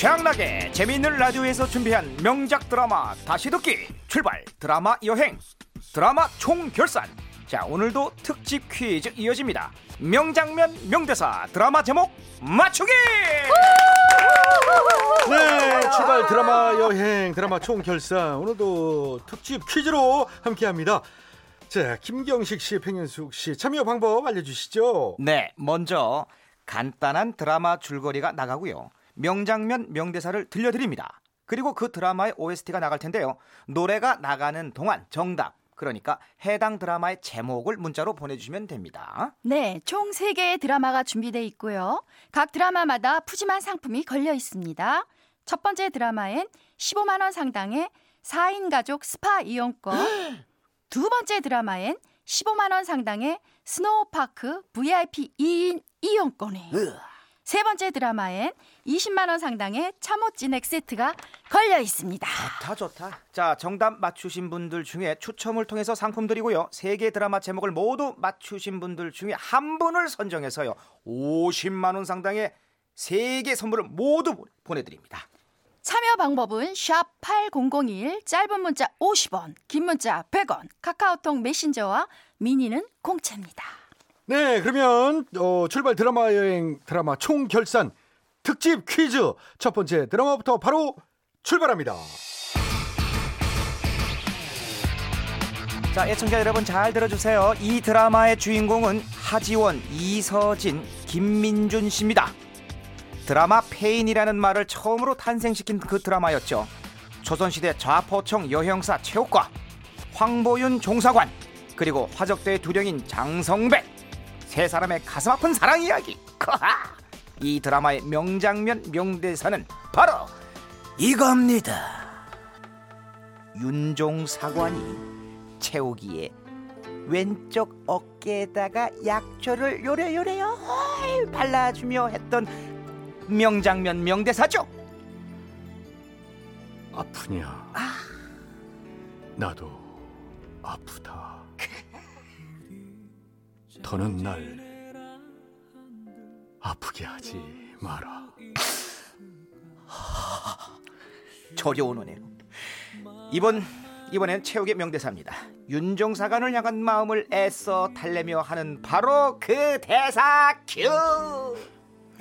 최양락의 재미있는 라디오에서 준비한 명작 드라마 다시 듣기 출발. 드라마 여행 드라마 총결산. 자 오늘도 특집 퀴즈 이어집니다. 명장면 명대사 드라마 제목 맞추기! 네, 출발. 드라마 여행 드라마 총결산. 오늘도 특집 퀴즈로 함께합니다. 자, 김경식 씨, 백현숙 씨 참여 방법 알려주시죠. 네 먼저 간단한 드라마 줄거리가 나가고요 명장면 명대사를 들려드립니다. 그리고 그 드라마의 OST가 나갈 텐데요. 노래가 나가는 동안 정답. 그러니까 해당 드라마의 제목을 문자로 보내주시면 됩니다. 네, 총 3개의 드라마가 준비되어 있고요. 각 드라마마다 푸짐한 상품이 걸려 있습니다. 첫 번째 드라마엔 15만 원 상당의 4인 가족 스파 이용권, 두 번째 드라마엔 15만 원 상당의 스노우파크 VIP 2인 이용권이, 세 번째 드라마엔 20만 원 상당의 참옻 진액 세트가 걸려 있습니다. 좋다 좋다. 자 정답 맞추신 분들 중에 추첨을 통해서 상품 드리고요. 세 개 드라마 제목을 모두 맞추신 분들 중에 한 분을 선정해서요. 50만 원 상당의 세 개 선물을 모두 보- 보내드립니다. 참여 방법은 샵 8001 짧은 문자 50원, 긴 문자 100원, 카카오톡 메신저와 미니는 공짜입니다. 네, 그러면 어, 출발 드라마 여행 드라마 총결산 특집 퀴즈 첫 번째 드라마부터 바로 출발합니다. 자 애청자 여러분 잘 들어주세요. 이 드라마의 주인공은 하지원, 이서진, 김민준 씨입니다. 드라마 페인이라는 말을 처음으로 탄생시킨 그 드라마였죠. 조선시대 좌포청 여형사 최옥과 황보윤 종사관 그리고 화적대의 두령인 장성백 세 사람의 가슴 아픈 사랑 이야기. 커하! 이 드라마의 명장면 명대사는 바로 이겁니다. 윤종사관이 채우기에 왼쪽 어깨에다가 약초를 요래요래요 발라주며 했던 명장면 명대사죠. 아프냐? 나도 아프다. 더는 날 아프게 하지 마라. 저려온 오네요. 이번 이번엔 최욱의 명대사입니다. 윤종사관을 향한 마음을 애써 달래며 하는 바로 그 대사 큐.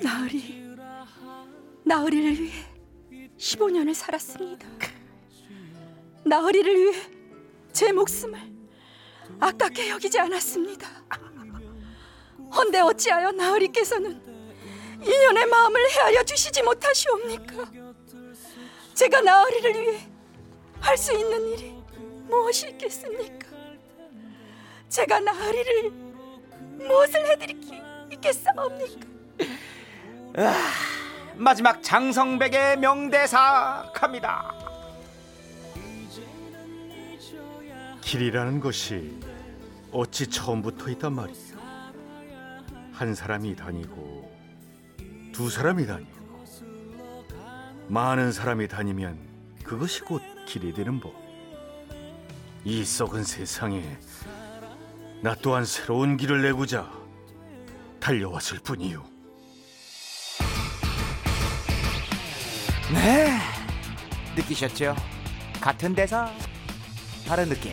나으리, 나으리를 위해 15년을 살았습니다. 나으리를 위해 제 목숨을 아깝게 여기지 않았습니다. 헌데 어찌하여 나으리께서는 인연의 마음을 헤아려 주시지 못하시옵니까? 제가 나으리를 위해 할 수 있는 일이 무엇이 있겠습니까? 제가 나으리를 무엇을 해드릴 게 있겠사옵니까? 마지막 장성백의 명대사 갑니다. 길이라는 것이 어찌 처음부터 있단 말이야. 한 사람이 다니고 두 사람이 다니고 많은 사람이 다니면 그것이 곧 길이 되는 법. 이 썩은 세상에 나 또한 새로운 길을 내고자 달려왔을 뿐이요. 네, 느끼셨죠? 같은 대사, 다른 느낌.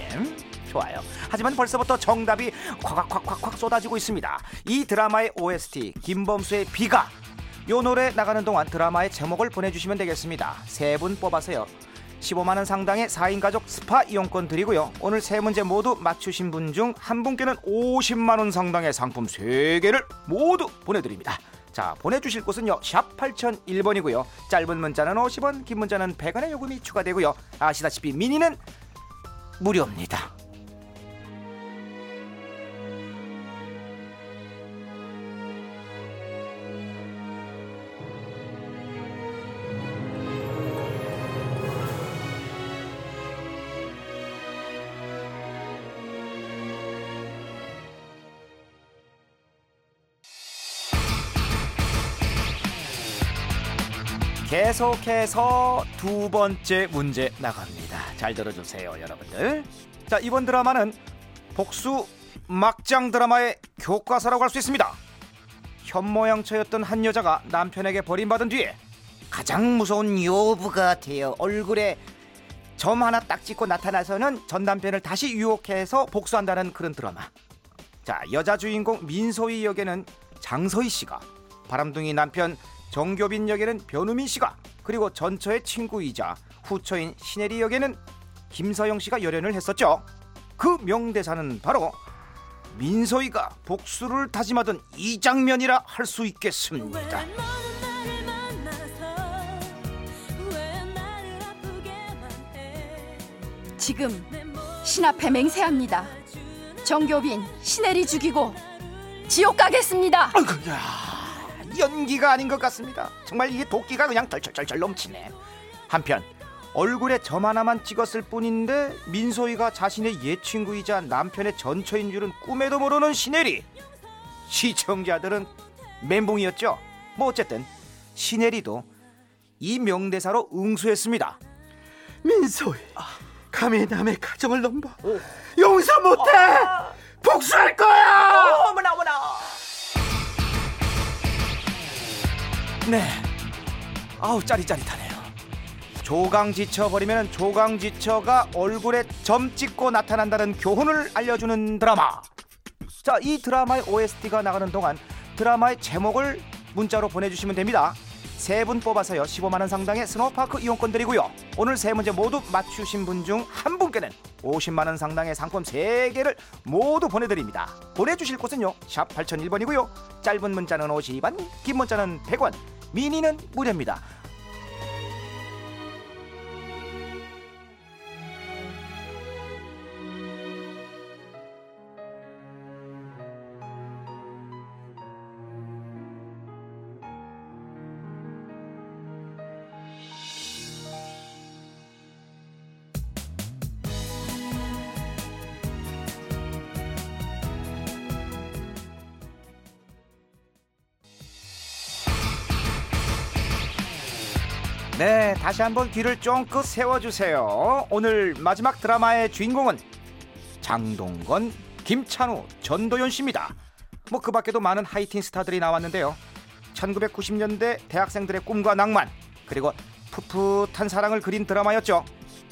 좋아요. 하지만 벌써부터 정답이 콱콱콱콱 쏟아지고 있습니다. 이 드라마의 OST 김범수의 비가 요 노래 나가는 동안 드라마의 제목을 보내주시면 되겠습니다. 세 분 뽑아서요. 15만 원 상당의 4인 가족 스파 이용권 드리고요. 오늘 세 문제 모두 맞추신 분 중 한 분께는 50만 원 상당의 상품 3개를 모두 보내드립니다. 자 보내주실 곳은요 샵 8001번이고요 짧은 문자는 50원 긴 문자는 100원의 요금이 추가되고요 아시다시피 미니는 무료입니다 계속해서 두 번째 문제 나갑니다. 잘 들어주세요, 여러분들. 자, 이번 드라마는 복수 막장 드라마의 교과서라고 할 수 있습니다. 현모양처였던 한 여자가 남편에게 버림받은 뒤에 가장 무서운 유부 같아요. 얼굴에 점 하나 딱 찍고 나타나서는 전 남편을 다시 유혹해서 복수한다는 그런 드라마. 자, 여자 주인공 민소희 역에는 장서희 씨가, 바람둥이 남편 정교빈 역에는 변우민 씨가, 그리고 전처의 친구이자 후처인 신혜리 역에는 김서영 씨가 열연을 했었죠. 그 명대사는 바로 민소희가 복수를 다짐하던 이 장면이라 할 수 있겠습니다. 지금 신 앞에 맹세합니다. 정교빈, 신혜리 죽이고 지옥 가겠습니다. 아이고야 연기가 아닌 것 같습니다. 정말 이게 도끼가 그냥 덜철철철 넘치네. 한편 얼굴에 점 하나만 찍었을 뿐인데 민소희가 자신의 옛 친구이자 남편의 전처인 줄은 꿈에도 모르는 신혜리. 시청자들은 멘붕이었죠. 뭐 어쨌든 신혜리도 이 명대사로 응수했습니다. 민소희 감히 남의 가정을 넘봐 용서 못해 복수할 거야 어머나 어머나. 네. 아우 짜릿짜릿하네요. 조강 지쳐 버리면 조강 지쳐가 얼굴에 점 찍고 나타난다는 교훈을 알려주는 드라마. 자, 이 드라마의 OST가 나가는 동안 드라마의 제목을 문자로 보내주시면 됩니다. 세 분 뽑아서요 15만 원 상당의 스노파크 이용권 드리고요. 오늘 세 문제 모두 맞추신 분 중 한 분께는 50만 원 상당의 상품 3개를 모두 보내드립니다. 보내주실 곳은요 샵 8001번이고요. 짧은 문자는 50원, 긴 문자는 100원, 미니는 무료입니다. 네, 다시 한번 귀를 쫑긋 세워주세요. 오늘 마지막 드라마의 주인공은 장동건, 김찬우, 전도연 씨입니다. 뭐 그 밖에도 많은 하이틴 스타들이 나왔는데요. 1990년대 대학생들의 꿈과 낭만 그리고 풋풋한 사랑을 그린 드라마였죠.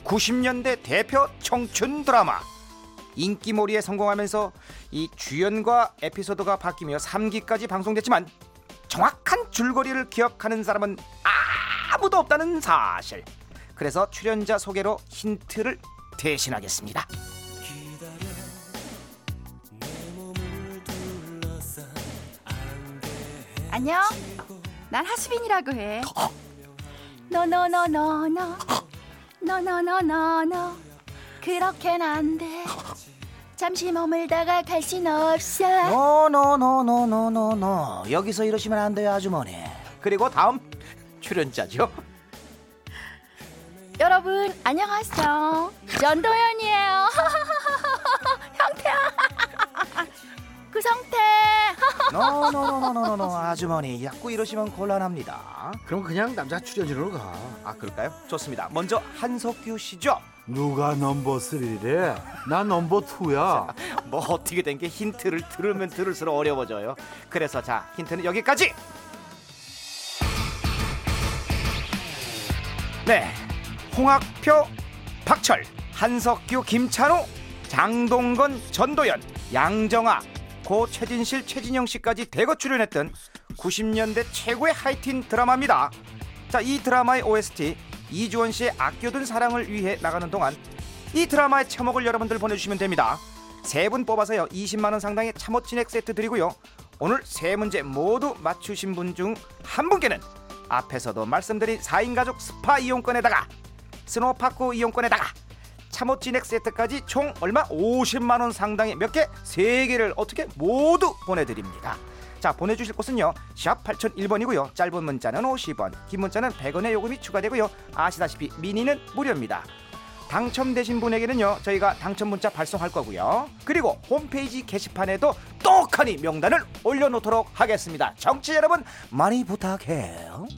90년대 대표 청춘 드라마. 인기몰이에 성공하면서 이 주연과 에피소드가 바뀌며 3기까지 방송됐지만 정확한 줄거리를 기억하는 사람은 아무도 없다는 사실. 그래서 출연자 소개로 힌트를 대신하겠습니다. 안녕. 난 하수빈이라고 해. 너너너너너 너너너너너 그렇게는 안 돼. 잠시 머물다가 갈 순 없어. 노노노노노노노 여기서 이러시면 안 돼요 아주머니. 그리고 다음 출연자죠. 여러분 안녕하세요. 전도연이에요. 형태야. 그 성태. 노노노노노노 아주머니 자꾸 이러시면 곤란합니다. 그럼 그냥 남자 출연진으로 가 아 그럴까요? 좋습니다. 먼저 한석규 씨죠. 누가 넘버 3래? 나 넘버 2야. 뭐 어떻게 된 게 힌트를 들으면 들을수록 어려워져요. 그래서 자 힌트는 여기까지. 네, 홍학표, 박철, 한석규, 김찬우, 장동건, 전도연, 양정아, 고 최진실, 최진영 씨까지 대거 출연했던 90년대 최고의 하이틴 드라마입니다. 자, 이 드라마의 OST 이주원 씨의 아껴둔 사랑을 위해 나가는 동안 이 드라마의 제목을 여러분들 보내주시면 됩니다. 세 분 뽑아서요 20만 원 상당의 참옻 진액 세트 드리고요. 오늘 세 문제 모두 맞추신 분 중 한 분께는 앞에서도 말씀드린 4인 가족 스파 이용권에다가 스노파크 이용권에다가 참옻 진액 세트까지 총 얼마? 50만 원 상당의 몇 개? 세 개를 어떻게 모두 보내드립니다. 자 보내주실 곳은요. 샵 8001번이고요. 짧은 문자는 50원 긴 문자는 100원의 요금이 추가되고요. 아시다시피 미니는 무료입니다 당첨되신 분에게는요 저희가 당첨 문자 발송할 거고요. 그리고 홈페이지 게시판에도 떡하니 명단을 올려놓도록 하겠습니다. 정치 여러분 많이 부탁해요